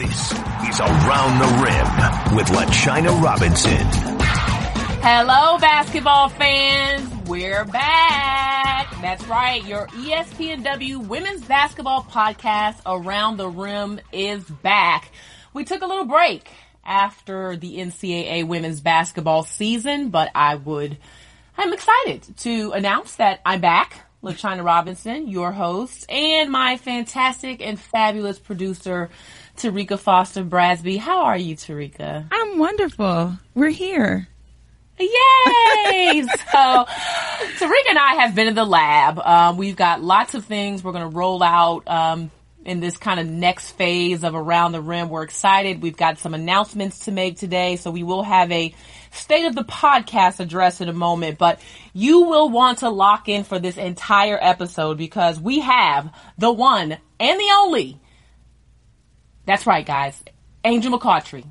This is Around the Rim with LaChina Robinson. Hello, basketball fans. We're back. That's right. Your ESPNW women's basketball podcast, Around the Rim, is back. We took a little break after the NCAA women's basketball season, but I would, I'm excited to announce that I'm back. LaChina Robinson, your host, and my fantastic and fabulous producer, Terrika Foster Brasby. How are you, Terrika? I'm wonderful. We're here. Yay! so, Terrika and I have been in the lab. Um, we've got lots of things we're going to roll out um, in this kind of next phase of Around the Rim. We're excited. We've got some announcements to make today, so we will have a state of the podcast address in a moment, but you will want to lock in for this entire episode because we have the one and the only. That's right, guys. Angel McCoughtry.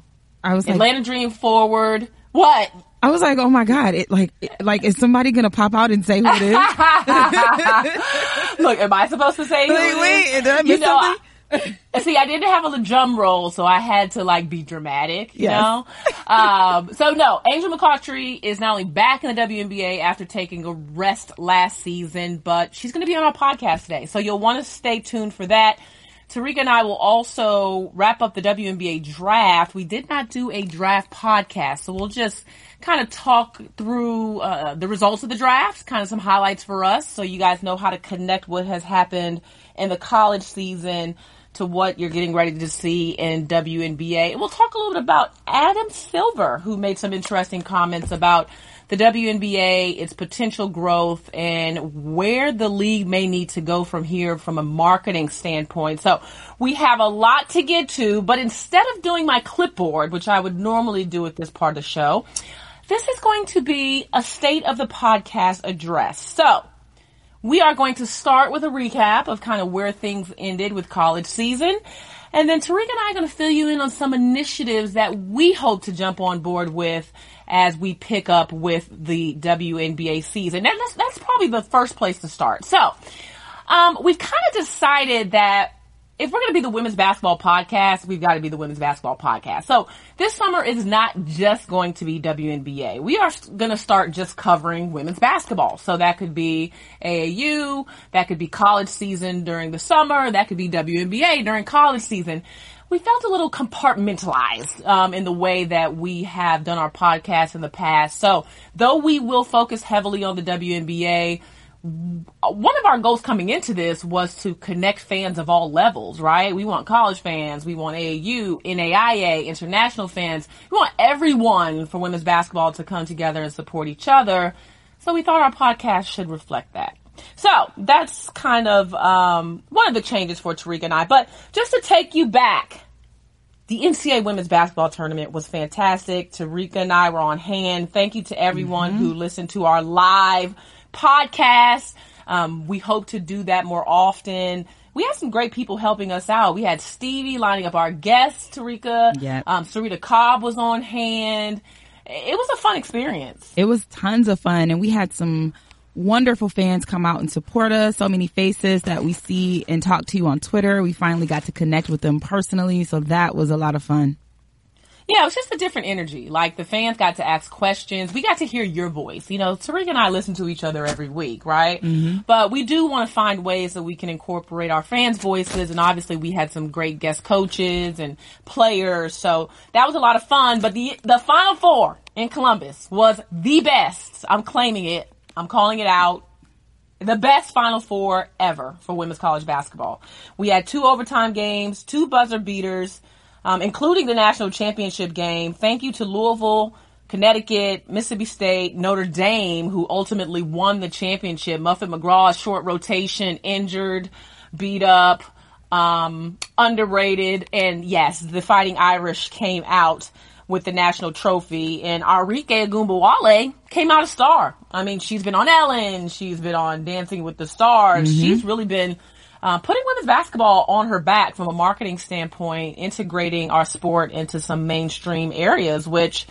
I was like, Atlanta Dream Forward. What? I was like, oh my god! It like, it, like, is somebody gonna pop out and say who it is? Look, am I supposed to say who Wait, it is? wait, did I miss you know, something? I- see, I didn't have a drum roll, so I had to like be dramatic, you Yes. know? um, so no, Angel McCoughtry is not only back in the WNBA after taking a rest last season, but she's going to be on our podcast today. So you'll want to stay tuned for that. Tarika and I will also wrap up the WNBA draft. We did not do a draft podcast, so we'll just kind of talk through uh, the results of the draft, kind of some highlights for us, so you guys know how to connect what has happened in the college season to what you're getting ready to see in WNBA. And we'll talk a little bit about Adam Silver, who made some interesting comments about the WNBA, its potential growth, and where the league may need to go from here from a marketing standpoint. So we have a lot to get to, but instead of doing my clipboard, which I would normally do at this part of the show, this is going to be a state of the podcast address. So we are going to start with a recap of kind of where things ended with college season. And then Tariq and I are going to fill you in on some initiatives that we hope to jump on board with as we pick up with the WNBA season. And that's, that's probably the first place to start. So, um, we've kind of decided that if we're going to be the women's basketball podcast, we've got to be the women's basketball podcast. So this summer is not just going to be WNBA. We are going to start just covering women's basketball. So that could be AAU, that could be college season during the summer, that could be WNBA during college season. We felt a little compartmentalized um, in the way that we have done our podcast in the past. So though we will focus heavily on the WNBA, one of our goals coming into this was to connect fans of all levels, right? We want college fans, we want AAU, NAIA, international fans. We want everyone for women's basketball to come together and support each other. So we thought our podcast should reflect that. So that's kind of um, one of the changes for Tariq and I. But just to take you back, the NCAA women's basketball tournament was fantastic. Terrika and I were on hand. Thank you to everyone who listened to our live podcast. Um, we hope to do that more often. We had some great people helping us out. We had Stevie lining up our guests, Terrika. Yep. Um, Sarita Cobb was on hand. It was a fun experience. It was tons of fun, and we had some wonderful fans come out and support us. So many faces that we see and talk to you on Twitter. We finally got to connect with them personally, so that was a lot of fun. Yeah, it was just a different energy. Like the fans got to ask questions. We got to hear your voice. You know, Tariq and I listen to each other every week, right? Mm-hmm. But we do want to find ways that we can incorporate our fans' voices. And obviously we had some great guest coaches and players. So that was a lot of fun. But the, the final four in Columbus was the best. I'm claiming it. I'm calling it out the best Final Four ever for women's college basketball. We had two overtime games, two buzzer beaters, um, including the national championship game. Thank you to Louisville, Connecticut, Mississippi State, Notre Dame, who ultimately won the championship. Muffet McGraw, short rotation, injured, beat up, um, underrated, and yes, the Fighting Irish came out with the national trophy, and Arike Ogunbowale came out a star. I mean, she's been on Ellen, she's been on Dancing with the Stars, she's really been uh, putting women's basketball on her back from a marketing standpoint, integrating our sport into some mainstream areas, which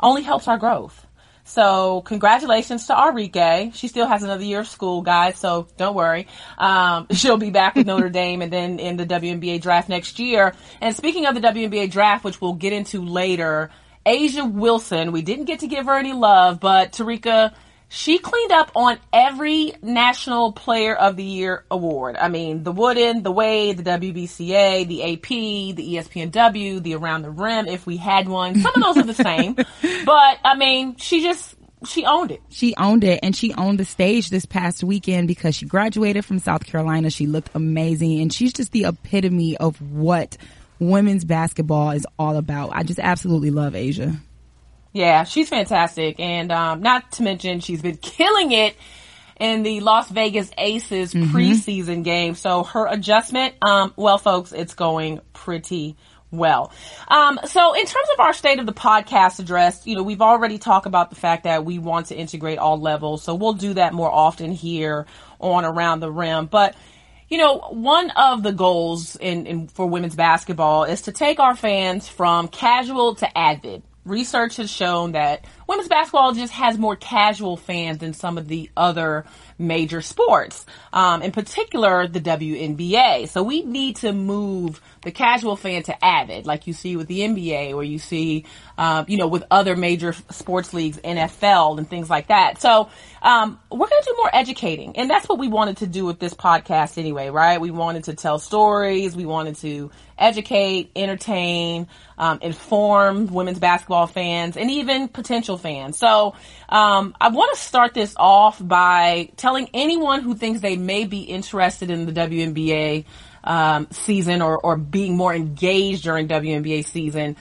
only helps our growth. So congratulations to Arike. She still has another year of school, guys. So don't worry. Um, she'll be back with Notre Dame and then in the WNBA draft next year. And speaking of the WNBA draft, which we'll get into later, A'ja Wilson, we didn't get to give her any love, but Terrika, she cleaned up on every National Player of the Year award. I mean, the Wooden, the Wade, the WBCA, the AP, the ESPNW, the Around the Rim, if we had one. Some of those are the same. But, I mean, she just, she owned it. She owned it and she owned the stage this past weekend because she graduated from South Carolina. She looked amazing and she's just the epitome of what women's basketball is all about. I just absolutely love A'ja. Yeah, she's fantastic. And um, not to mention, she's been killing it in the Las Vegas Aces mm-hmm. preseason game. So her adjustment, um, well, folks, it's going pretty well. Um, so in terms of our state of the podcast address, you know, we've already talked about the fact that we want to integrate all levels. So we'll do that more often here on Around the Rim. But you know, one of the goals in, in, for women's basketball is to take our fans from casual to avid research has shown that women's basketball just has more casual fans than some of the other major sports, um, in particular the WNBA. So we need to move the casual fan to avid, like you see with the NBA, or you see, um, you know, with other major sports leagues, NFL and things like that. So um, we're going to do more educating, and that's what we wanted to do with this podcast anyway, right? We wanted to tell stories, we wanted to educate, entertain, um, inform women's basketball fans, and even potential fans. So um, I want to start this off by telling anyone who thinks they may be interested in the WNBA um, season or, or being more engaged during WNBA season.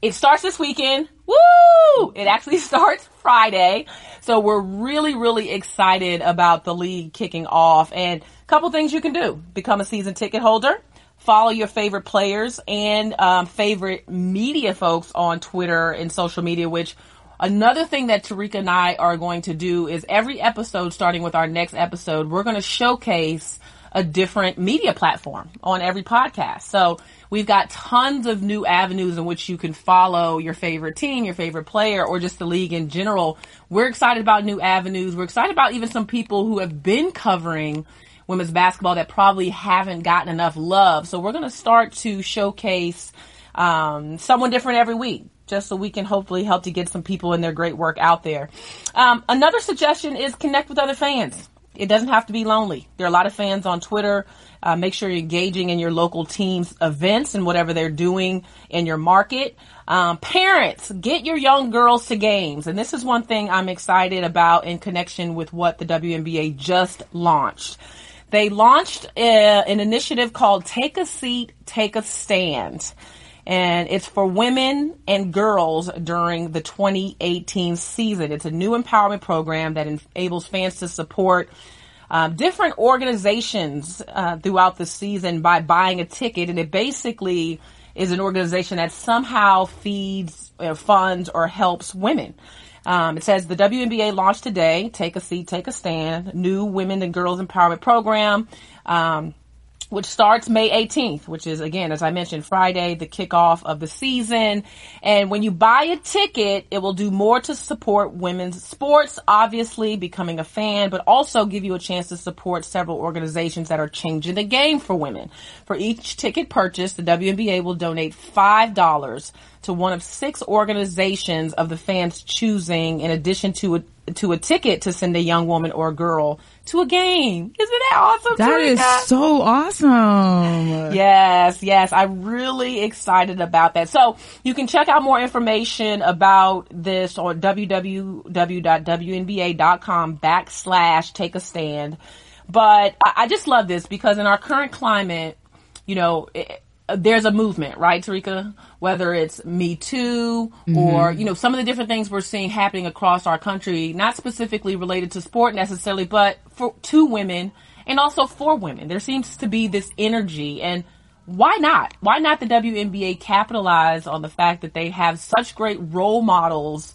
It starts this weekend. Woo! It actually starts Friday. So we're really, really excited about the league kicking off and a couple things you can do. Become a season ticket holder. Follow your favorite players and um, favorite media folks on Twitter and social media, which Another thing that Terrika and I are going to do is every episode, starting with our next episode, we're going to showcase a different media platform on every podcast. So we've got tons of new avenues in which you can follow your favorite team, your favorite player, or just the league in general. We're excited about new avenues. We're excited about even some people who have been covering women's basketball that probably haven't gotten enough love. So we're going to start to showcase um, someone different every week just so we can hopefully help to get some people in their great work out there. Um, another suggestion is connect with other fans. It doesn't have to be lonely. There are a lot of fans on Twitter. Uh, make sure you're engaging in your local team's events and whatever they're doing in your market. Um, parents, get your young girls to games. And this is one thing I'm excited about in connection with what the WNBA just launched. They launched uh, an initiative called Take a Seat, Take a Stand and it's for women and girls during the 2018 season. It's a new empowerment program that enables fans to support um, different organizations uh, throughout the season by buying a ticket, and it basically is an organization that somehow feeds, uh, funds, or helps women. Um, it says the WNBA launched today. Take a seat, take a stand. New women and girls empowerment program. Um, which starts May 18th, which is again, as I mentioned, Friday, the kickoff of the season. And when you buy a ticket, it will do more to support women's sports, obviously becoming a fan, but also give you a chance to support several organizations that are changing the game for women. For each ticket purchase, the WNBA will donate $5 to one of six organizations of the fans choosing in addition to a to a ticket to send a young woman or girl to a game. Isn't that awesome? That is so awesome. Yes, yes. I'm really excited about that. So you can check out more information about this on www.wnba.com backslash take a stand. But I, I just love this because in our current climate, you know, it, there's a movement, right, Terrika? Whether it's Me Too mm-hmm. or, you know, some of the different things we're seeing happening across our country, not specifically related to sport necessarily, but for to women and also for women. There seems to be this energy and why not? Why not the WNBA capitalize on the fact that they have such great role models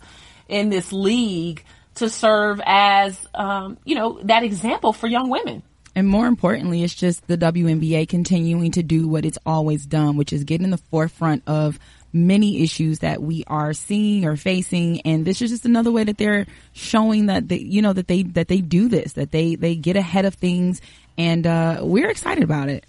in this league to serve as, um, you know, that example for young women? And more importantly, it's just the WNBA continuing to do what it's always done, which is get in the forefront of many issues that we are seeing or facing. And this is just another way that they're showing that they, you know, that they, that they do this, that they, they get ahead of things. And, uh, we're excited about it.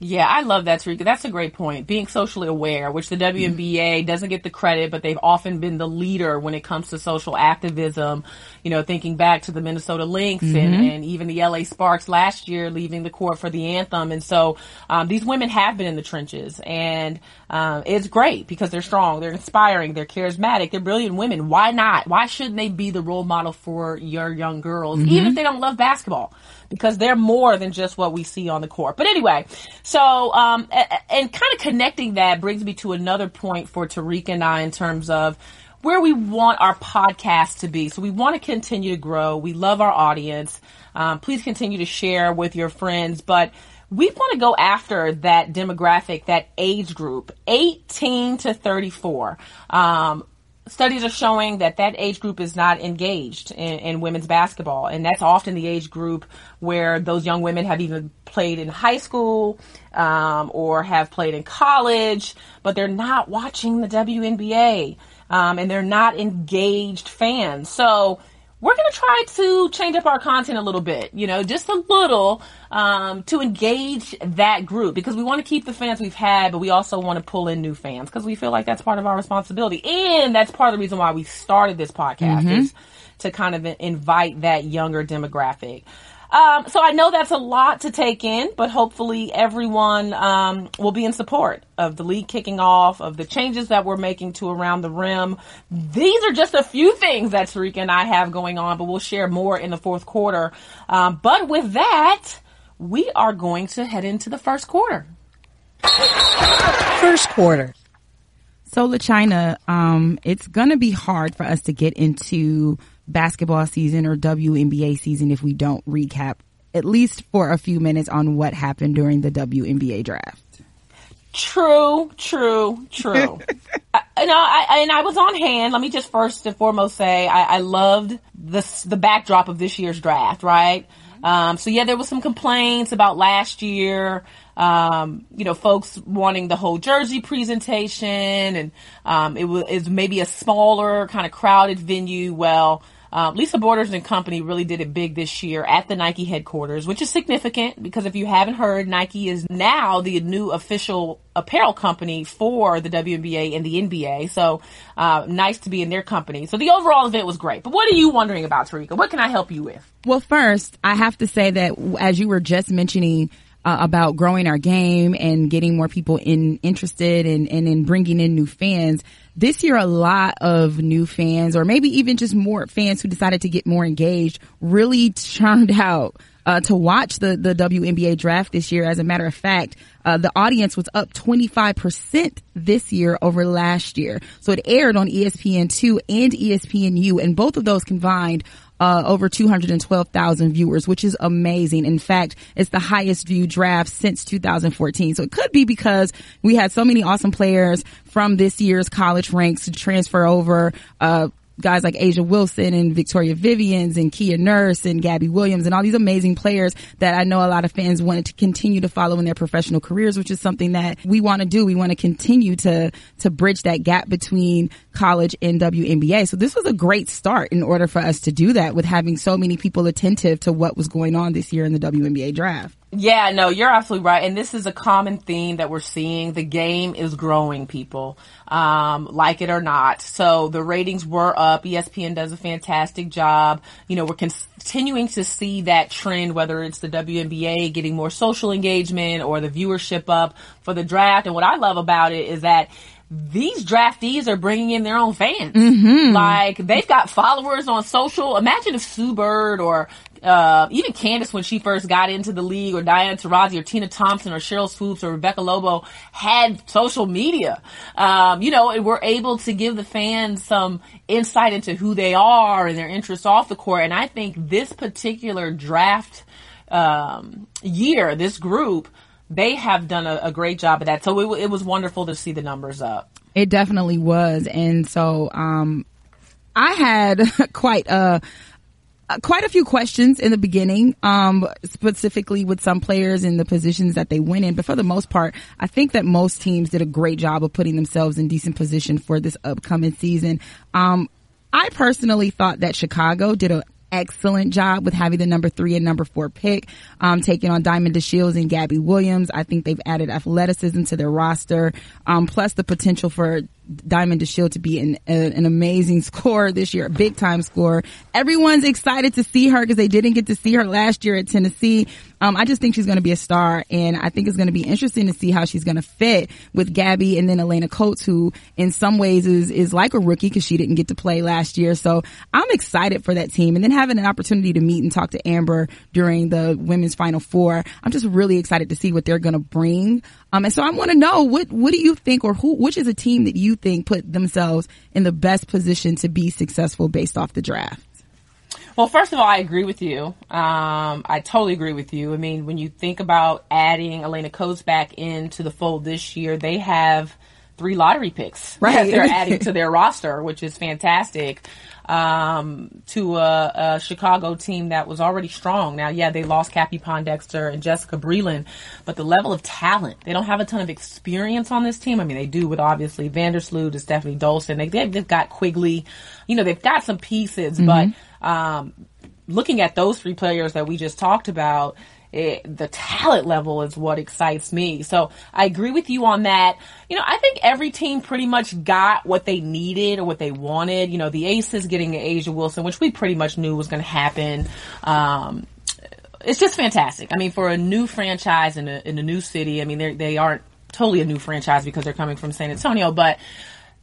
Yeah, I love that, Terrika. That's a great point. Being socially aware, which the WNBA doesn't get the credit, but they've often been the leader when it comes to social activism. You know, thinking back to the Minnesota Lynx mm-hmm. and, and, even the LA Sparks last year leaving the court for the anthem. And so, um, these women have been in the trenches and, um, it's great because they're strong, they're inspiring, they're charismatic, they're brilliant women. Why not? Why shouldn't they be the role model for your young girls, mm-hmm. even if they don't love basketball? Because they're more than just what we see on the court. But anyway, so um, and kind of connecting that brings me to another point for Terrika and I in terms of where we want our podcast to be. So we want to continue to grow. We love our audience. Um, please continue to share with your friends, but we want to go after that demographic, that age group, 18 to 34. Um, studies are showing that that age group is not engaged in, in, women's basketball. And that's often the age group where those young women have even played in high school um, or have played in college, but they're not watching the WNBA um, and they're not engaged fans. So we're going to try to change up our content a little bit, you know, just a little, um, to engage that group because we want to keep the fans we've had, but we also want to pull in new fans because we feel like that's part of our responsibility. And that's part of the reason why we started this podcast mm-hmm. is to kind of invite that younger demographic. Um, so I know that's a lot to take in, but hopefully everyone um, will be in support of the league kicking off, of the changes that we're making to around the rim. These are just a few things that Terrika and I have going on, but we'll share more in the fourth quarter. Um, but with that, we are going to head into the first quarter. First quarter. So, LaChina, um, it's going to be hard for us to get into basketball season or WNBA season if we don't recap at least for a few minutes on what happened during the WNBA draft. True, true, true. I, you know, I, and I was on hand. Let me just first and foremost say I, I loved the the backdrop of this year's draft. Right. Um, so yeah, there was some complaints about last year. Um, you know, folks wanting the whole jersey presentation, and um, it was maybe a smaller kind of crowded venue. Well, um, Lisa Borders and Company really did it big this year at the Nike headquarters, which is significant because if you haven't heard, Nike is now the new official apparel company for the WNBA and the NBA. So, uh, nice to be in their company. So the overall event was great. But what are you wondering about, Terrika? What can I help you with? Well, first, I have to say that as you were just mentioning, uh, about growing our game and getting more people in interested and, and in bringing in new fans. This year, a lot of new fans, or maybe even just more fans who decided to get more engaged, really turned out uh, to watch the the WNBA draft this year. As a matter of fact, uh, the audience was up 25% this year over last year. So it aired on ESPN2 and ESPNU, and both of those combined uh, over 212,000 viewers, which is amazing. In fact, it's the highest viewed draft since 2014. So it could be because we had so many awesome players from this year's college ranks to transfer over, uh, guys like A'ja Wilson and Victoria Vivians and Kia Nurse and Gabby Williams and all these amazing players that I know a lot of fans wanted to continue to follow in their professional careers, which is something that we want to do. We want to continue to, to bridge that gap between college and WNBA. So this was a great start in order for us to do that with having so many people attentive to what was going on this year in the WNBA draft. Yeah, no, you're absolutely right. And this is a common theme that we're seeing. The game is growing, people, um, like it or not. So the ratings were up. ESPN does a fantastic job. You know, we're continuing to see that trend, whether it's the WNBA getting more social engagement or the viewership up for the draft. And what I love about it is that these draftees are bringing in their own fans. Mm-hmm. Like they've got followers on social. Imagine if Sue Bird or uh, even Candace when she first got into the league, or Diana Taurasi, or Tina Thompson, or Sheryl Swoopes, or Rebecca Lobo had social media. Um, you know, and we're able to give the fans some insight into who they are and their interests off the court. And I think this particular draft um, year, this group they have done a, a great job of that. So it, it, was wonderful to see the numbers up. It definitely was. And so, um, I had quite a, quite a few questions in the beginning, um, specifically with some players in the positions that they went in. But for the most part, I think that most teams did a great job of putting themselves in decent position for this upcoming season. Um, I personally thought that Chicago did an excellent job with having the number three and number four pick, um, taking on Diamond DeShields and Gabby Williams. I think they've added athleticism to their roster, um, plus the potential for Diamond DeShield to be an, a, an amazing scorer this year, a big time scorer. Everyone's excited to see her because they didn't get to see her last year at Tennessee. Um, I just think she's going to be a star and I think it's going to be interesting to see how she's going to fit with Gabby and then Alaina Coates, who in some ways is, is like a rookie because she didn't get to play last year. So I'm excited for that team and then having an opportunity to meet and talk to Amber during the women's final four. I'm just really excited to see what they're going to bring. Um, and so I want to know what, what do you think or who, which is a team that you think put themselves in the best position to be successful based off the draft? Well, first of all, I agree with you. Um, I totally agree with you. I mean, when you think about adding Alaina Coates back into the fold this year, they have three lottery picks right. that they're adding to their roster, which is fantastic um, to a, a, Chicago team that was already strong. Now, yeah, they lost Cappie Pondexter and Jessica Breland, but the level of talent, they don't have a ton of experience on this team. I mean, they do with obviously Vandersloot and Stephanie Dolson. They, they've got Quigley, you know, they've got some pieces, mm-hmm. but, um, looking at those three players that we just talked about, it, the talent level is what excites me. So I agree with you on that. You know, I think every team pretty much got what they needed or what they wanted. You know, the Aces getting A'ja Wilson, which we pretty much knew was going to happen. Um, it's just fantastic. I mean, for a new franchise in a, in a new city, I mean, they aren't totally a new franchise because they're coming from San Antonio, but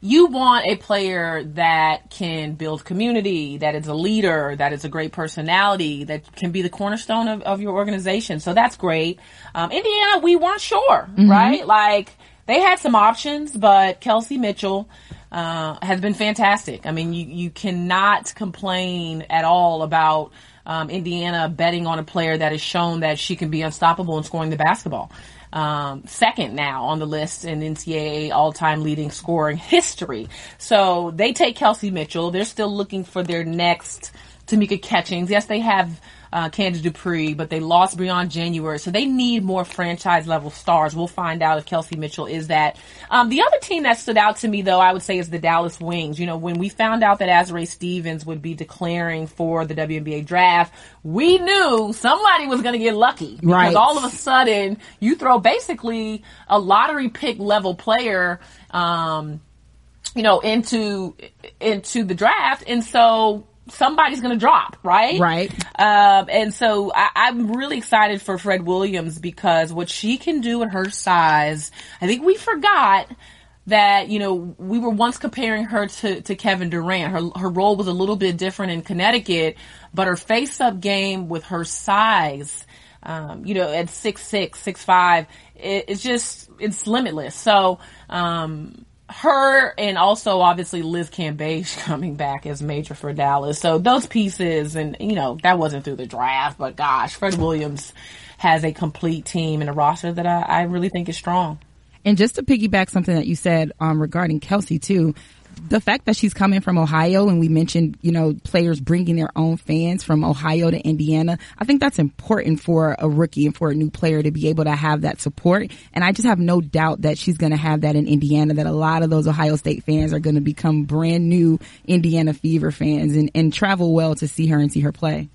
you want a player that can build community, that is a leader, that is a great personality, that can be the cornerstone of, of your organization. So that's great. Um, Indiana, we weren't sure, mm-hmm. right? Like they had some options, but Kelsey Mitchell, uh, has been fantastic. I mean, you, you cannot complain at all about, um, Indiana betting on a player that has shown that she can be unstoppable in scoring the basketball um, second now on the list in NCAA all-time leading scoring history. So they take Kelsey Mitchell. They're still looking for their next Tamika Catchings. Yes, they have uh, Candice Dupree, but they lost Briann January, so they need more franchise level stars. We'll find out if Kelsey Mitchell is that. Um, the other team that stood out to me, though, I would say is the Dallas Wings. You know, when we found out that Azurá Stevens would be declaring for the WNBA draft, we knew somebody was going to get lucky because right. all of a sudden you throw basically a lottery pick level player. Um, you know, into into the draft, and so somebody's going to drop, right? Right. Um, and so I, I'm really excited for Fred Williams because what she can do at her size, I think we forgot that, you know, we were once comparing her to, to Kevin Durant. Her, her role was a little bit different in Connecticut, but her face up game with her size, um, you know, at six six, six five, it, it's just, it's limitless. So, um, her and also obviously Liz Cambage coming back as major for Dallas. So those pieces and, you know, that wasn't through the draft, but gosh, Fred Williams has a complete team and a roster that I, I really think is strong. And just to piggyback something that you said um, regarding Kelsey too, the fact that she's coming from Ohio and we mentioned, you know, players bringing their own fans from Ohio to Indiana, I think that's important for a rookie and for a new player to be able to have that support. And I just have no doubt that she's going to have that in Indiana, that a lot of those Ohio State fans are going to become brand new Indiana Fever fans and, and travel well to see her and see her play.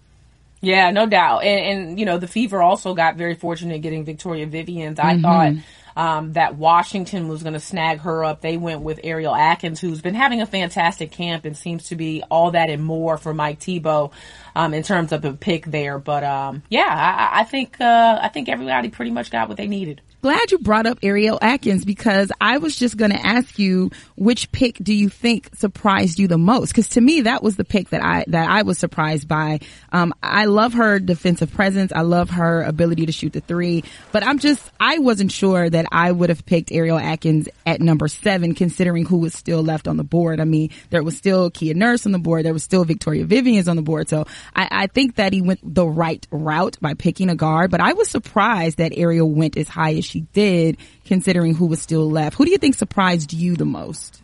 Yeah, no doubt. And, and, you know, the Fever also got very fortunate getting Victoria Vivians. I mm-hmm. thought um, that Washington was going to snag her up. They went with Ariel Atkins, who's been having a fantastic camp and seems to be all that and more for Mike Thibault um, in terms of a pick there. But um, yeah, I, I think uh, I think everybody pretty much got what they needed glad you brought up Ariel Atkins because I was just going to ask you which pick do you think surprised you the most? Because to me, that was the pick that I that I was surprised by. Um, I love her defensive presence. I love her ability to shoot the three, but I'm just I wasn't sure that I would have picked Ariel Atkins at number seven, considering who was still left on the board. I mean, there was still Kia Nurse on the board. There was still Victoria Vivians on the board. So I, I think that he went the right route by picking a guard, but I was surprised that Ariel went as high as she did, considering who was still left. Who do you think surprised you the most?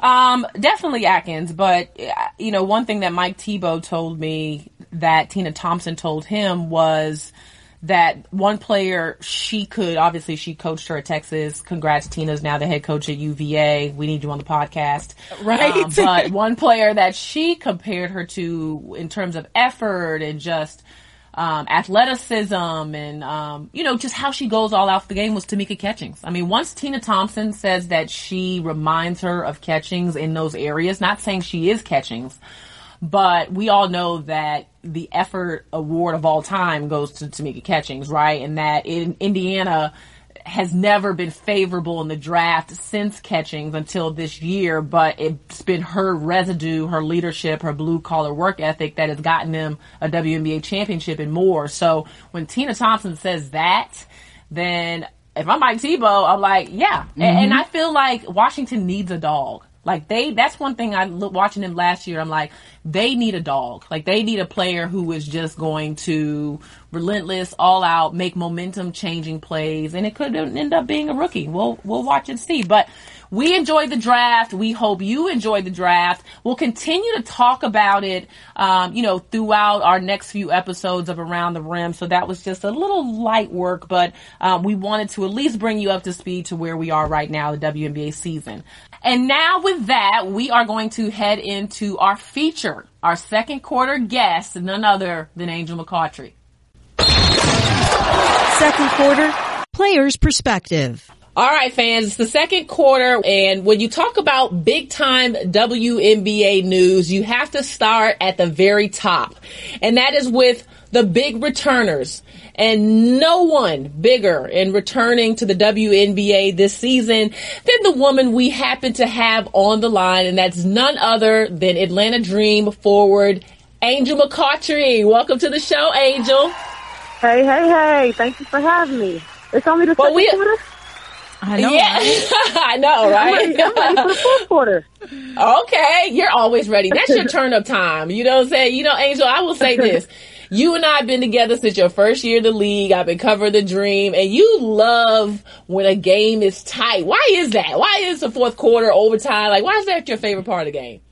Um, definitely Atkins, but you know, one thing that Mike Thibault told me that Tina Thompson told him was that one player she could obviously she coached her at Texas. Congrats, Tina's now the head coach at UVA. We need you on the podcast, right? Um, but one player that she compared her to in terms of effort and just um, athleticism and um, you know just how she goes all out for the game was Tamika Catchings. I mean, once Tina Thompson says that she reminds her of Catchings in those areas, not saying she is Catchings, but we all know that the effort award of all time goes to Tamika Catchings, right? And that in Indiana has never been favorable in the draft since Catchings until this year, but it's been her residue, her leadership, her blue collar work ethic that has gotten them a WNBA championship and more. So when Tina Thompson says that, then if I'm Mike Thibault, I'm like, yeah. Mm-hmm. And, and I feel like Washington needs a dog. Like they, that's one thing I look watching them last year. I'm like, they need a dog. Like they need a player who is just going to relentless, all out, make momentum changing plays, and it could end up being a rookie. We'll we'll watch and see. But we enjoyed the draft. We hope you enjoyed the draft. We'll continue to talk about it, um, you know, throughout our next few episodes of Around the Rim. So that was just a little light work, but um, we wanted to at least bring you up to speed to where we are right now, the WNBA season. And now with that, we are going to head into our feature, our second quarter guest, none other than Angel McCoughtry. Second quarter, player's perspective. All right, fans, it's the second quarter, and when you talk about big time WNBA news, you have to start at the very top. And that is with the big returners. And no one bigger in returning to the WNBA this season than the woman we happen to have on the line, and that's none other than Atlanta Dream forward Angel McCoughtry. Welcome to the show, Angel. Hey, hey, hey! Thank you for having me. It's only the well, second we, quarter. I know. Yeah, I know, right? I'm ready, I'm ready for fourth quarter. Okay, you're always ready. That's your turn up time. You know what I'm saying? You know, Angel, I will say this. You and I have been together since your first year in the league. I've been covering the dream and you love when a game is tight. Why is that? Why is the fourth quarter overtime? Like, why is that your favorite part of the game?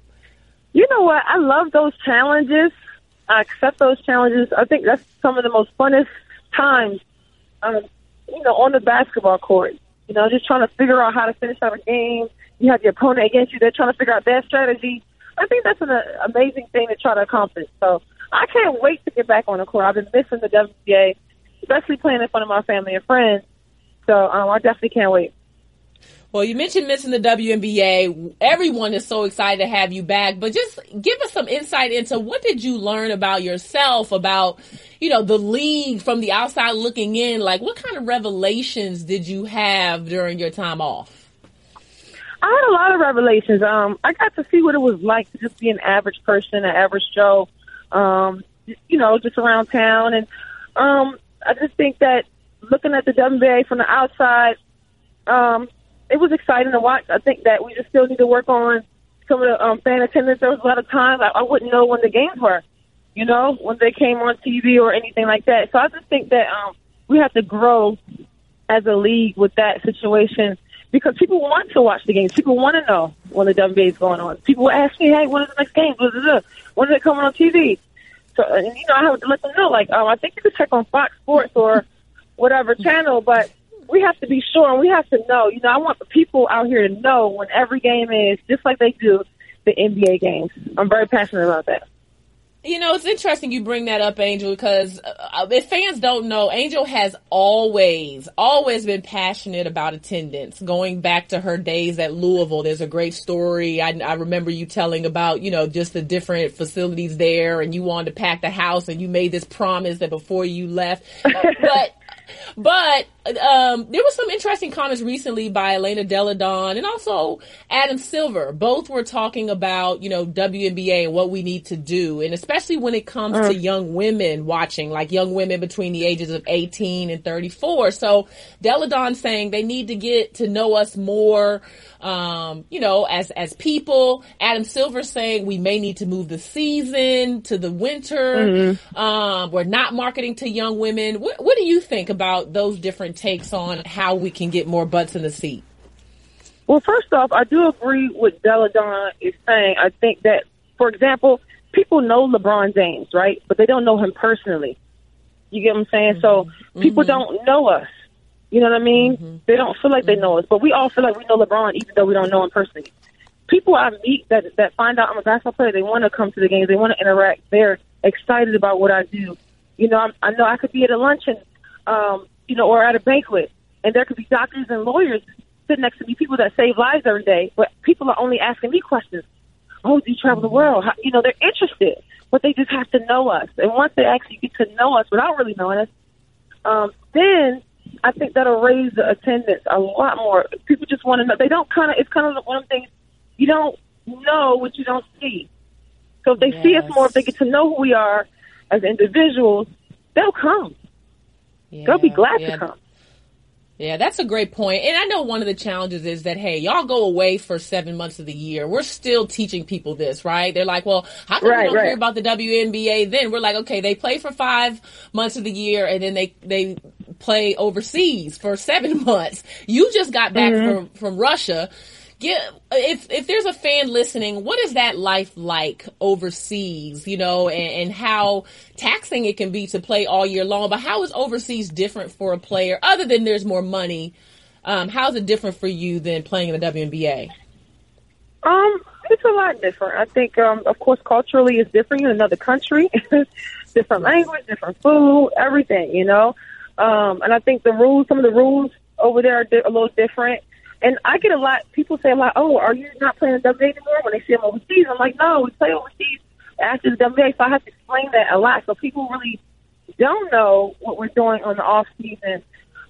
You know what? I love those challenges. I accept those challenges. I think that's some of the most funnest times, um, you know, on the basketball court. You know, just trying to figure out how to finish out a game. You have your opponent against you. They're trying to figure out their strategy. I think that's an uh, amazing thing to try to accomplish. So I can't wait to get back on the court. I've been missing the WNBA, especially playing in front of my family and friends. So um, I definitely can't wait. Well, you mentioned missing the WNBA. Everyone is so excited to have you back, but just give us some insight into what did you learn about yourself, about, you know, the league from the outside looking in? Like, what kind of revelations did you have during your time off? I had a lot of revelations. Um, I got to see what it was like to just be an average person, an average Joe, um, you know, just around town. And um, I just think that looking at the WNBA from the outside, um, it was exciting to watch. I think that we just still need to work on some of the um, fan attendance. There was a lot of times I, I wouldn't know when the games were, you know, when they came on TV or anything like that. So I just think that um, we have to grow as a league with that situation because people want to watch the games. People want to know when the WNBA is going on. People ask me, "Hey, when is the next game? When is it coming on TV?" So, and, you know, I have to let them know. Like, um, I think you could check on Fox Sports or whatever channel, but we have to be sure and we have to know. You know, I want the people out here to know when every game is, just like they do the NBA games. I'm very passionate about that. You know, it's interesting you bring that up, Angel, because uh, if fans don't know, Angel has always, always been passionate about attendance. Going back to her days at Louisville, there's a great story. I, I remember you telling about, you know, just the different facilities there, and you wanted to pack the house, and you made this promise that before you left. but but um, there was some interesting comments recently by Elena Delle Donne and also Adam Silver. Both were talking about, you know, WNBA and what we need to do. And especially when it comes to mm. young women watching, like young women between the ages of 18 and 34. So Deladon saying they need to get to know us more, um, you know, as, as people. Adam Silver saying we may need to move the season to the winter. Mm-hmm. Um, we're not marketing to young women. What, what do you think about those different takes on how we can get more butts in the seat? Well, first off, I do agree with Delle Donne is saying. I think that, for example, people know LeBron James, right? But they don't know him personally. You get what I'm saying? So mm-hmm. people mm-hmm. don't know us. You know what I mean? Mm-hmm. They don't feel like they know us, but we all feel like we know LeBron, even though we don't know him personally. People I meet that that find out I'm a basketball player, they want to come to the games, they want to interact. They're excited about what I do. You know, I'm, I know I could be at a luncheon, um, you know, or at a banquet, and there could be doctors and lawyers sitting next to me, people that save lives every day, but people are only asking me questions. Oh, do you travel the world? How, you know, they're interested, but they just have to know us. And once they actually get to know us without really knowing us, um, then I think that'll raise the attendance a lot more. People just want to know. They don't kind of. It's kind of one of the things you don't know what you don't see. So if they see us more, if they get to know who we are as individuals, they'll come. They'll be glad yeah. to come. Yeah, that's a great point. And I know one of the challenges is that, hey, y'all go away for seven months of the year. We're still teaching people this, right? They're like, well, how come we don't right. hear about the WNBA then? We're like, okay, they play for five months of the year and then they, they play overseas for seven months. You just got back Mm-hmm. from, from Russia. If, if there's a fan listening, what is that life like overseas, you know, and, and how taxing it can be to play all year long, but how is overseas different for a player other than there's more money? Um, how's it different for you than playing in the WNBA? Um, it's a lot different. I think, um, of course, culturally it's different in another country, different language, different food, everything, you know. Um, and I think the rules, some of the rules over there are di- a little different. And I get a lot. People say a lot. Oh, are you not playing the WNBA anymore? When they see them overseas, I'm like, no, we play overseas after the WNBA. So I have to explain that a lot. So people really don't know what we're doing on the off season.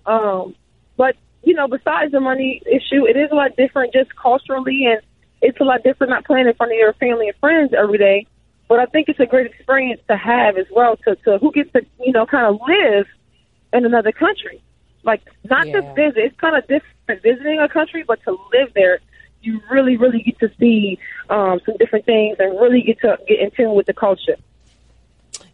Um, but you know, besides the money issue, it is a lot different just culturally, and it's a lot different not playing in front of your family and friends every day. But I think it's a great experience to have as well. To, to who gets to you know kind of live in another country, like not Yeah. just visit. It's kind of different visiting a country, but to live there, you really, really get to see um, some different things and really get to get in tune with the culture.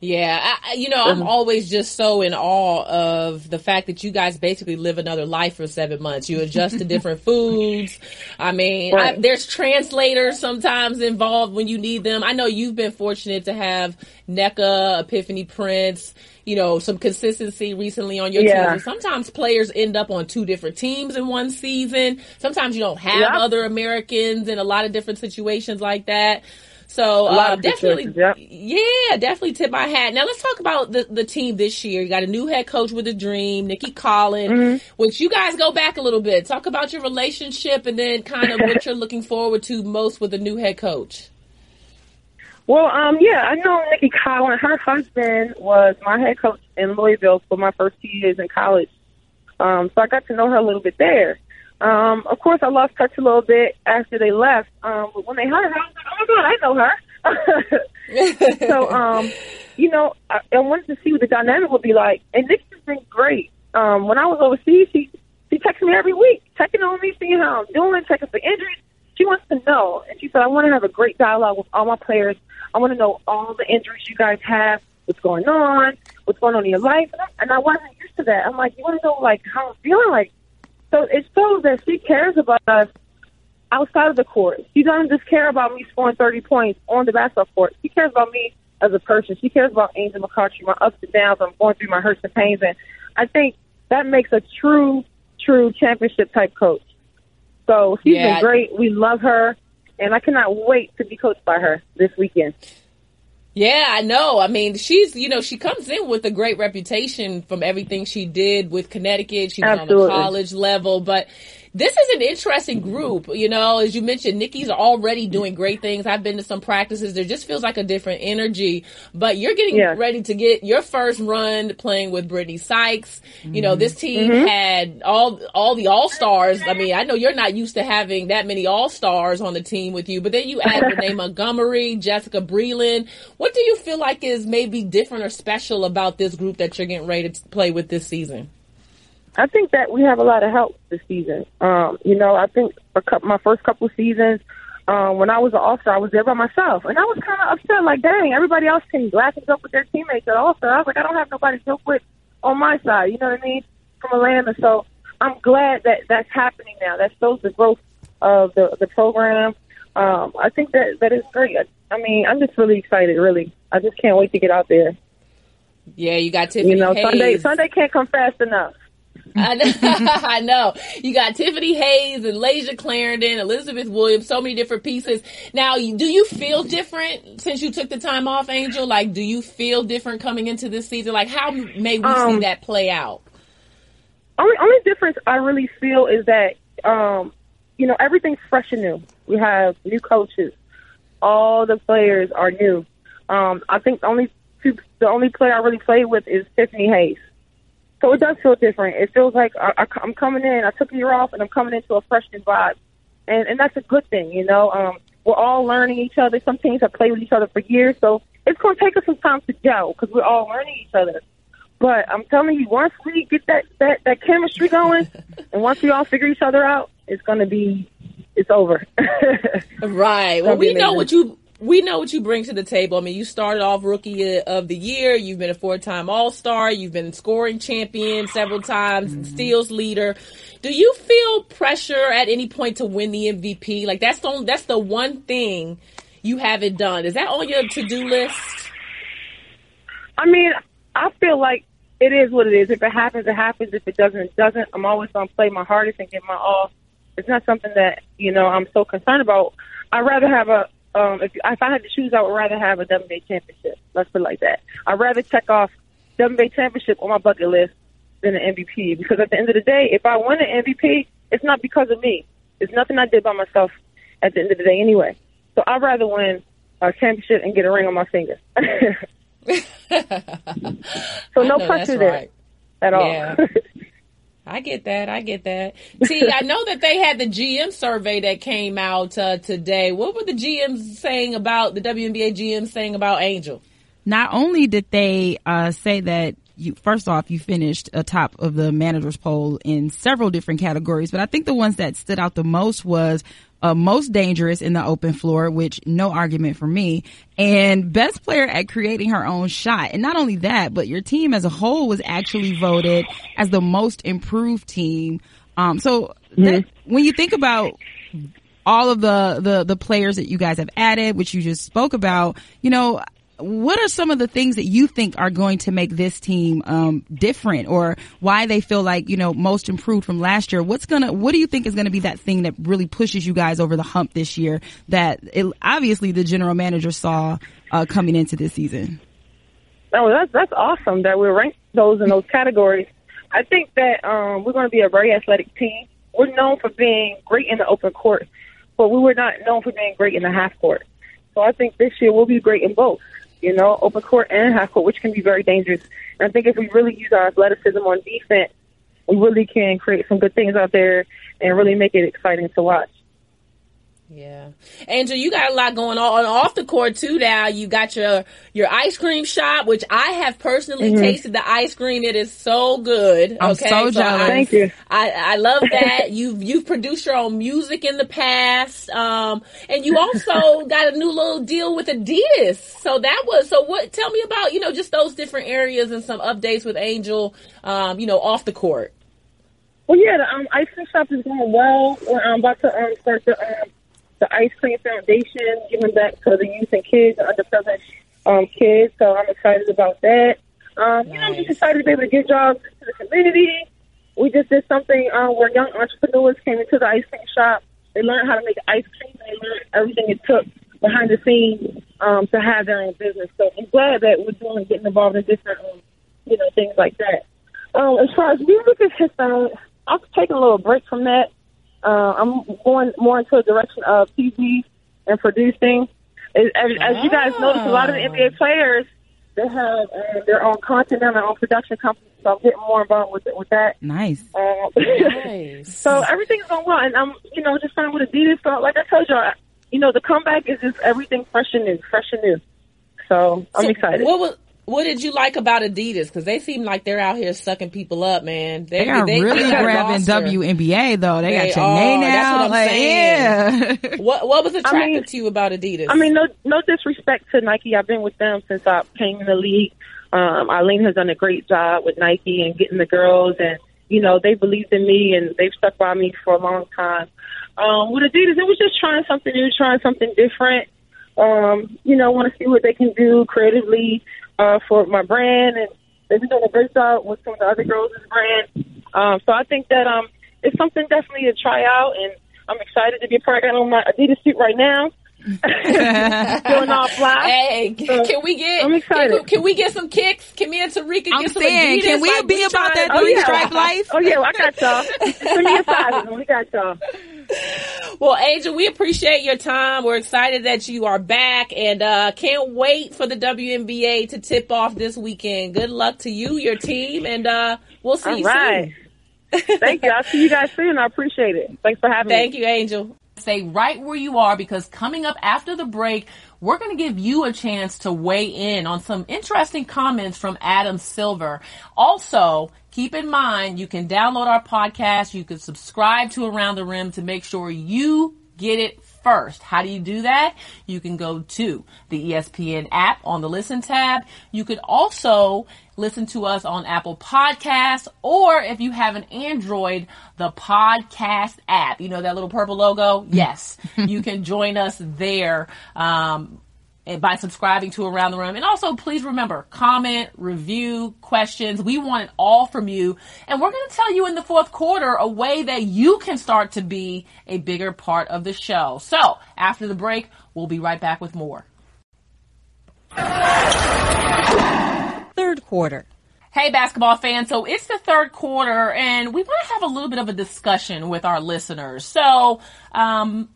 Yeah, I, you know, I'm always just so in awe of the fact that you guys basically live another life for seven months. You adjust to different foods. I mean, I, there's translators sometimes involved when you need them. I know you've been fortunate to have Nneka, Epiphany Prince, you know, some consistency recently on your Yeah. team. Sometimes players end up on two different teams in one season. Sometimes you don't have Yep. other Americans in a lot of different situations like that. So uh, definitely, situations, yeah, definitely tip my hat. Now let's talk about the, the team this year. You got a new head coach with a dream, Nicki Collen, Mm-hmm. which you guys go back a little bit. Talk about your relationship and then kind of what you're looking forward to most with the new head coach. Well, um, yeah, I know Nicki Collen. Her husband was my head coach in Louisville for my first two years in college. Um, so I got to know her a little bit there. Um, of course, I lost touch a little bit after they left. Um, but when they hired her, I was like, oh my god, I know her. so, um, you know, I, I wanted to see what the dynamic would be like. And Nicki's been great. Um, when I was overseas, she she texts me every week, checking on me, seeing how I'm doing, checking for injuries. She wants to know, and she said, I want to have a great dialogue with all my players. I want to know all the injuries you guys have, what's going on, what's going on in your life. And I, and I wasn't used to that. I'm like, you want to know like how I'm feeling, like. So it shows that she cares about us outside of the court. She doesn't just care about me scoring 30 points on the basketball court. She cares about me as a person. She cares about Angel McCoughtry, my ups and downs. I'm going through my hurts and pains. And I think that makes a true, true championship type coach. So she's Yeah. been great. We love her. And I cannot wait to be coached by her this weekend. Yeah, I know. I mean, she's, you know, she comes in with a great reputation from everything she did with Connecticut. She was Absolutely. on the college level, but this is an interesting group. You know, as you mentioned, Nicki's already doing great things. I've been to some practices. There just feels like a different energy, but you're getting Yes. ready to get your first run playing with Brittney Sykes. You know, this team Mm-hmm. had all, all the all-stars. I mean, I know you're not used to having that many all-stars on the team with you, but then you add Renee Montgomery, Jessica Breland. What do you feel like is maybe different or special about this group that you're getting ready to play with this season? I think that we have a lot of help this season. Um, you know, I think for cou- my first couple seasons, um, when I was an All-Star, I was there by myself, and I was kind of upset. Like, dang, everybody else can laugh and joke with their teammates at All-Star. I was like, I don't have nobody to joke with on my side. You know what I mean? From Atlanta, so I'm glad that that's happening now. That shows the growth of the the program. Um, I think that that is great. I, I mean, I'm just really excited. Really, I just can't wait to get out there. Yeah, you got Tiffany. You know, Hayes. Sunday Sunday can't come fast enough. I know, I know. You got Tiffany Hayes and Layshia Clarendon, Elizabeth Williams, so many different pieces. Now, do you feel different since you took the time off, Angel? Like, do you feel different coming into this season? Like, how may we see Um, that play out? Only only difference I really feel is that um, you know everything's fresh and new. We have new coaches. All the players are new. Um, I think the only the only player I really played with is Tiffany Hayes. So it does feel different. It feels like I, I, I'm coming in. I took a year off, and I'm coming into a fresh new vibe, and and that's a good thing. You know, um, we're all learning each other. Some teams have played with each other for years, so it's going to take us some time to gel because we're all learning each other. But I'm telling you, once we get that that that chemistry going, and once we all figure each other out, it's going to be it's over. Right. Well, That'd be we know what you we know what you bring to the table. I mean, you started off rookie of the year. You've been a four-time All-Star. You've been scoring champion several times, mm-hmm. steals leader. Do you feel pressure at any point to win the MVP? Like that's the that's the one thing you haven't done. Is that on your to-do list? I mean, I feel like it is what it is. If it happens, it happens. If it doesn't, it doesn't. I'm always going to play my hardest and get my all. It's not something that you know I'm so concerned about. I'd rather have a um, if if I had to choose, I would rather have a WNBA championship. Let's put it like that. I'd rather check off WNBA championship on my bucket list than an MVP because at the end of the day, if I win an MVP, it's not because of me. It's nothing I did by myself. At the end of the day, anyway. So I'd rather win a championship and get a ring on my finger. so no pressure that's there right. at all. I get that. I get that. T, I know that they had the GM survey that came out uh, today. What were the GMs saying about the WNBA GMs saying about Angel? Not only did they uh, say that you first off you finished atop of the managers poll in several different categories, but I think the ones that stood out the most was uh, most dangerous in the open floor, which no argument for me, and best player at creating her own shot. And not only that, but your team as a whole was actually voted as the most improved team. Um, so that, when you think about all of the, the, the players that you guys have added, which you just spoke about, you know, what are some of the things that you think are going to make this team um, different or why they feel like you know most improved from last year what's gonna what do you think is gonna be that thing that really pushes you guys over the hump this year that it, obviously the general manager saw uh, coming into this season Oh, that's that's awesome that we're ranked those in those categories. I think that um, we're going to be a very athletic team. We're known for being great in the open court, but we were not known for being great in the half court. So I think this year we'll be great in both. You know, open court and half court, which can be very dangerous. And I think if we really use our athleticism on defense, we really can create some good things out there and really make it exciting to watch. Yeah. Angel, you got a lot going on off the court too now. You got your your ice cream shop, which I have personally tasted the ice cream. It is so good. I'm okay. so jealous. I, Thank you. I, I love that. you've you've produced your own music in the past. Um and you also got a new little deal with Adidas. So that was so what tell me about, you know, just those different areas and some updates with Angel um, you know, off the court. Well, yeah, the um, ice cream shop is going well. We're um, about to um, start the um, the ice cream foundation, giving back to the youth and kids, underprivileged um, kids. So I'm excited about that. Um, You know, I'm just excited to be able to give jobs to the community. We just did something um, where young entrepreneurs came into the ice cream shop. They learned how to make ice cream. and They learned everything it took behind the scenes um, to have their own business. So I'm glad that we're doing getting involved in different, um, you know, things like that. Um, as far as music is concerned, I've taken a little break from that. Uh, I'm going more into a direction of TV and producing. As, as, as you guys notice, a lot of the NBA players they have uh, their own content and their own production company. So I'm getting more involved with with that. nice Um, Nice. so everything's going well, and I'm you know just signed with Adidas. So like I told you, I- you know the comeback is just everything fresh and new, fresh and new. So I'm So excited. What was what did you like about Adidas? Because they seem like they're out here sucking people up, man. they are really got a grabbing roster. WNBA though they, They got your are. name That's now what I'm like, saying. yeah What what was attractive mean- to you about Adidas? I mean, no, no disrespect to Nike. I've been with them since I came in the league. Um, Eileen has done a great job with Nike and getting the girls, and you know they believed in me and they've stuck by me for a long time. Um, with Adidas, it was just trying something new, trying something different. Um, you know, want to see what they can do creatively uh, for my brand, and they've been doing a great job with some of the other girls' brand. Um, so I think that um, it's something definitely to try out, and I'm excited to be a part. I got on my Adidas suit right now. Feeling all fly. Hey, So, can we get? I'm excited. Can, can we get some kicks? Can me and Terrika I'm get some saying, Adidas? can we Like, be about trying- that three stripe life? Oh yeah, well, I got y'all. Send me a size. We got y'all. Well, Angel, we appreciate your time. We're excited that you are back and uh, can't wait for the WNBA to tip off this weekend. Good luck to you, your team, and uh, we'll see All you right. soon. Thank you. I'll see you guys soon. I appreciate it. Thanks for having Thank me. Thank you, Angel. Stay right where you are because coming up after the break, we're going to give you a chance to weigh in on some interesting comments from Adam Silver. Also, keep in mind you can download our podcast, you can subscribe to Around the Rim to make sure you get it first. How do you do that? You can go to the ESPN app on the listen tab. You could also listen to us on Apple Podcasts or if you have an Android, the podcast app. You know that little purple logo? Yes. you can join us there. Um, by subscribing to Around the Rim. And also, please remember, comment, review, questions. We want it all from you. And we're going to tell you in the fourth quarter a way that you can start to be a bigger part of the show. So, after the break, we'll be right back with more. Quarter. Hey, basketball fans. So it's the third quarter and we want to have a little bit of a discussion with our listeners. So, um,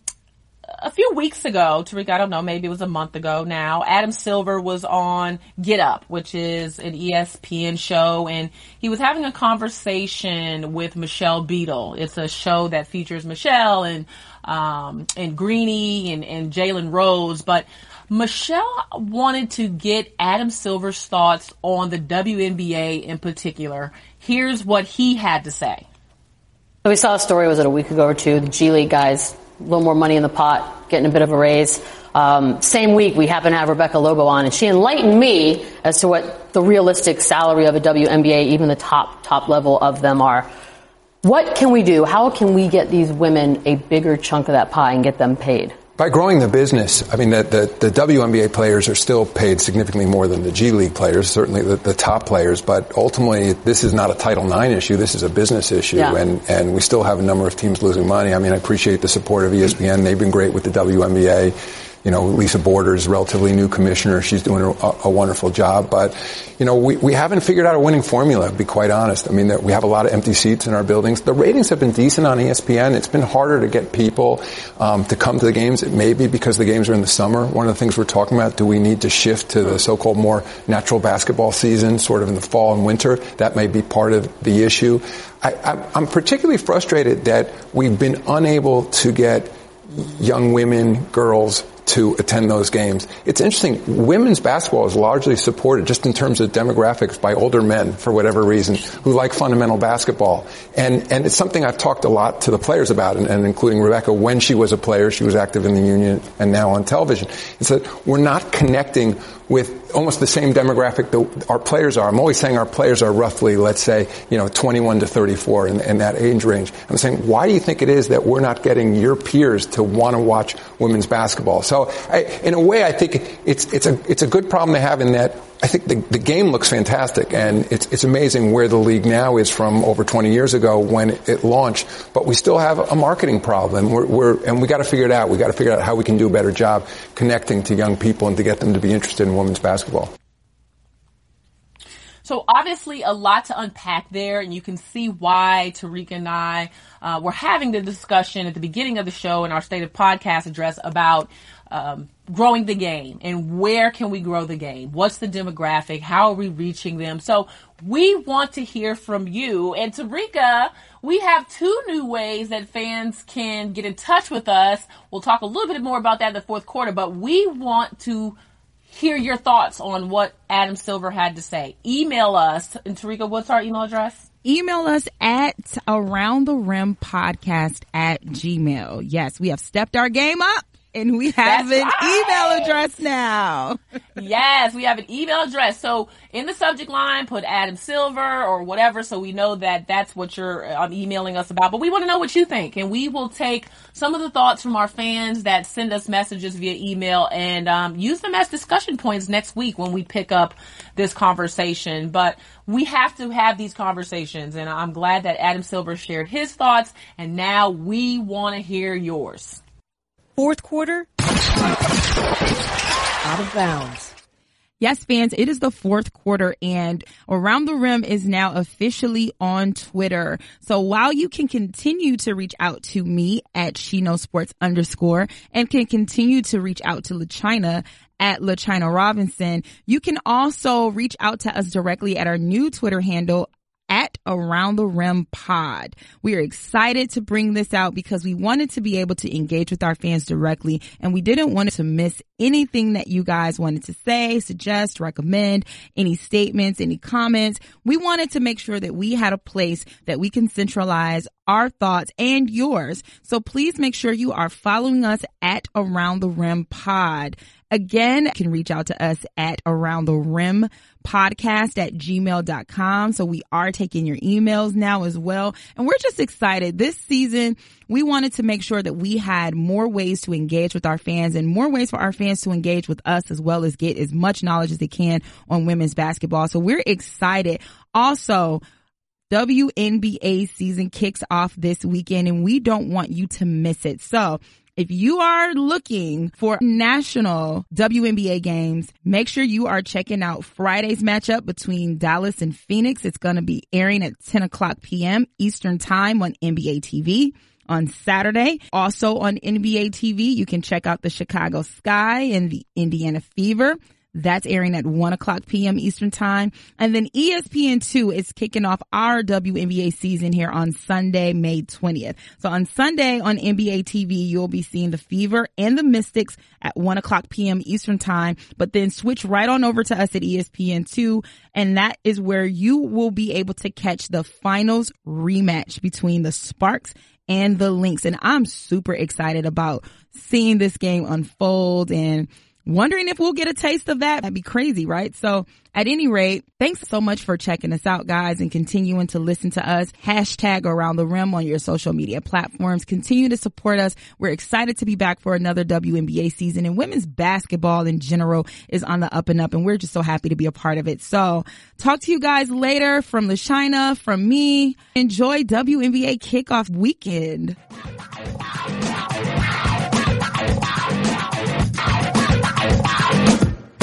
a few weeks ago, Tariq, I don't know, maybe it was a month ago now, Adam Silver was on Get Up, which is an ESPN show, and he was having a conversation with Michelle Beadle. It's a show that features Michelle and, um, and Greeny and, and Jalen Rose, but Michelle wanted to get Adam Silver's thoughts on the WNBA in particular. Here's what he had to say. So we saw a story, was it a week ago or two? The G League guys, a little more money in the pot, getting a bit of a raise. Um, same week, we happen to have Rebecca Lobo on, and she enlightened me as to what the realistic salary of a WNBA, even the top top level of them, are. What can we do? How can we get these women a bigger chunk of that pie and get them paid? By growing the business, I mean, the, the, the WNBA players are still paid significantly more than the G League players, certainly the, the top players, but ultimately this is not a Title IX issue, this is a business issue, Yeah. and, and we still have a number of teams losing money. I mean, I appreciate the support of ESPN, they've been great with the WNBA. You know, Lisa Borders, relatively new commissioner, she's doing a, a wonderful job, but, you know, we, we haven't figured out a winning formula, to be quite honest. I mean, we have a lot of empty seats in our buildings. The ratings have been decent on ESPN. It's been harder to get people um, to come to the games. It may be because the games are in the summer. One of the things we're talking about, do we need to shift to the so-called more natural basketball season, sort of in the fall and winter? That may be part of the issue. I, I'm particularly frustrated that we've been unable to get young women, girls to attend those games. It's interesting. Women's basketball is largely supported just in terms of demographics by older men for whatever reason who like fundamental basketball. And, and it's something I've talked a lot to the players about and, and including Rebecca when she was a player, she was active in the union and now on television. It's that we're not connecting with almost the same demographic that our players are. I'm always saying our players are roughly, let's say, you know, 21 to 34 in, in that age range. I'm saying, why do you think it is that we're not getting your peers to want to watch women's basketball? So, I, in a way, I think it's it's a it's a good problem to have in that. I think the, the game looks fantastic, and it's it's amazing where the league now is from over 20 years ago when it launched. But we still have a marketing problem. We're, we're and we got to figure it out. We got to figure out how we can do a better job connecting to young people and to get them to be interested in women's basketball. So obviously a lot to unpack there, and you can see why Tariq and I uh, were having the discussion at the beginning of the show in our State of Podcast address about um, growing the game and where can we grow the game? What's the demographic? How are we reaching them? So we want to hear from you. And Terrika, we have two new ways that fans can get in touch with us. We'll talk a little bit more about that in the fourth quarter, but we want to hear your thoughts on what Adam Silver had to say. Email us. And Terrika, what's our email address? Email us at around the rim podcast at gmail. Yes, we have stepped our game up And we have That's an right. email address now. yes, we have an email address. So in the subject line, put Adam Silver or whatever, so we know that that's what you're um, emailing us about. But we want to know what you think, and we will take some of the thoughts from our fans that send us messages via email and um, use them as discussion points next week when we pick up this conversation. But we have to have these conversations, and I'm glad that Adam Silver shared his thoughts, and now we want to hear yours. Fourth quarter, out of bounds. Yes, fans, it is the fourth quarter and Around the Rim is now officially on Twitter. So while you can continue to reach out to me at Shino Sports underscore and can continue to reach out to LaChina at LaChina Robinson, you can also reach out to us directly at our new Twitter handle at Around the Rim Pod. We are excited to bring this out because we wanted to be able to engage with our fans directly and we didn't want to miss anything that you guys wanted to say, suggest, recommend, any statements, any comments. We wanted to make sure that we had a place that we can centralize our thoughts and yours. So please make sure you are following us at Around the Rim Pod. Again, you can reach out to us at around the rim podcast at gmail.com. So we are taking your emails now as well. And we're just excited. This season, we wanted to make sure that we had more ways to engage with our fans and more ways for our fans to engage with us as well as get as much knowledge as they can on women's basketball. So we're excited. Also, WNBA season kicks off this weekend and we don't want you to miss it. So if you are looking for national WNBA games, make sure you are checking out Friday's matchup between Dallas and Phoenix. It's going to be airing at 10 o'clock p.m. Eastern time on NBA TV on Saturday. Also on NBA TV, you can check out the Chicago Sky and the Indiana Fever. That's airing at 1 o'clock p.m. Eastern Time. And then E ESPN2 is kicking off our WNBA season here on Sunday, May 20th. So on Sunday on NBA TV, you'll be seeing the Fever and the Mystics at 1 o'clock p.m. Eastern Time, but then switch right on over to us at E ESPN2. And that is where you will be able to catch the finals rematch between the Sparks and the Lynx. And I'm super excited about seeing this game unfold and wondering if we'll get a taste of that. That'd be crazy, right? So at any rate, thanks so much for checking us out, guys, and continuing to listen to us. Hashtag around the rim on your social media platforms. Continue to support us. We're excited to be back for another WNBA season and women's basketball in general is on the up and up and we're just so happy to be a part of it. So talk to you guys later from the LaChina, from me. Enjoy WNBA kickoff weekend.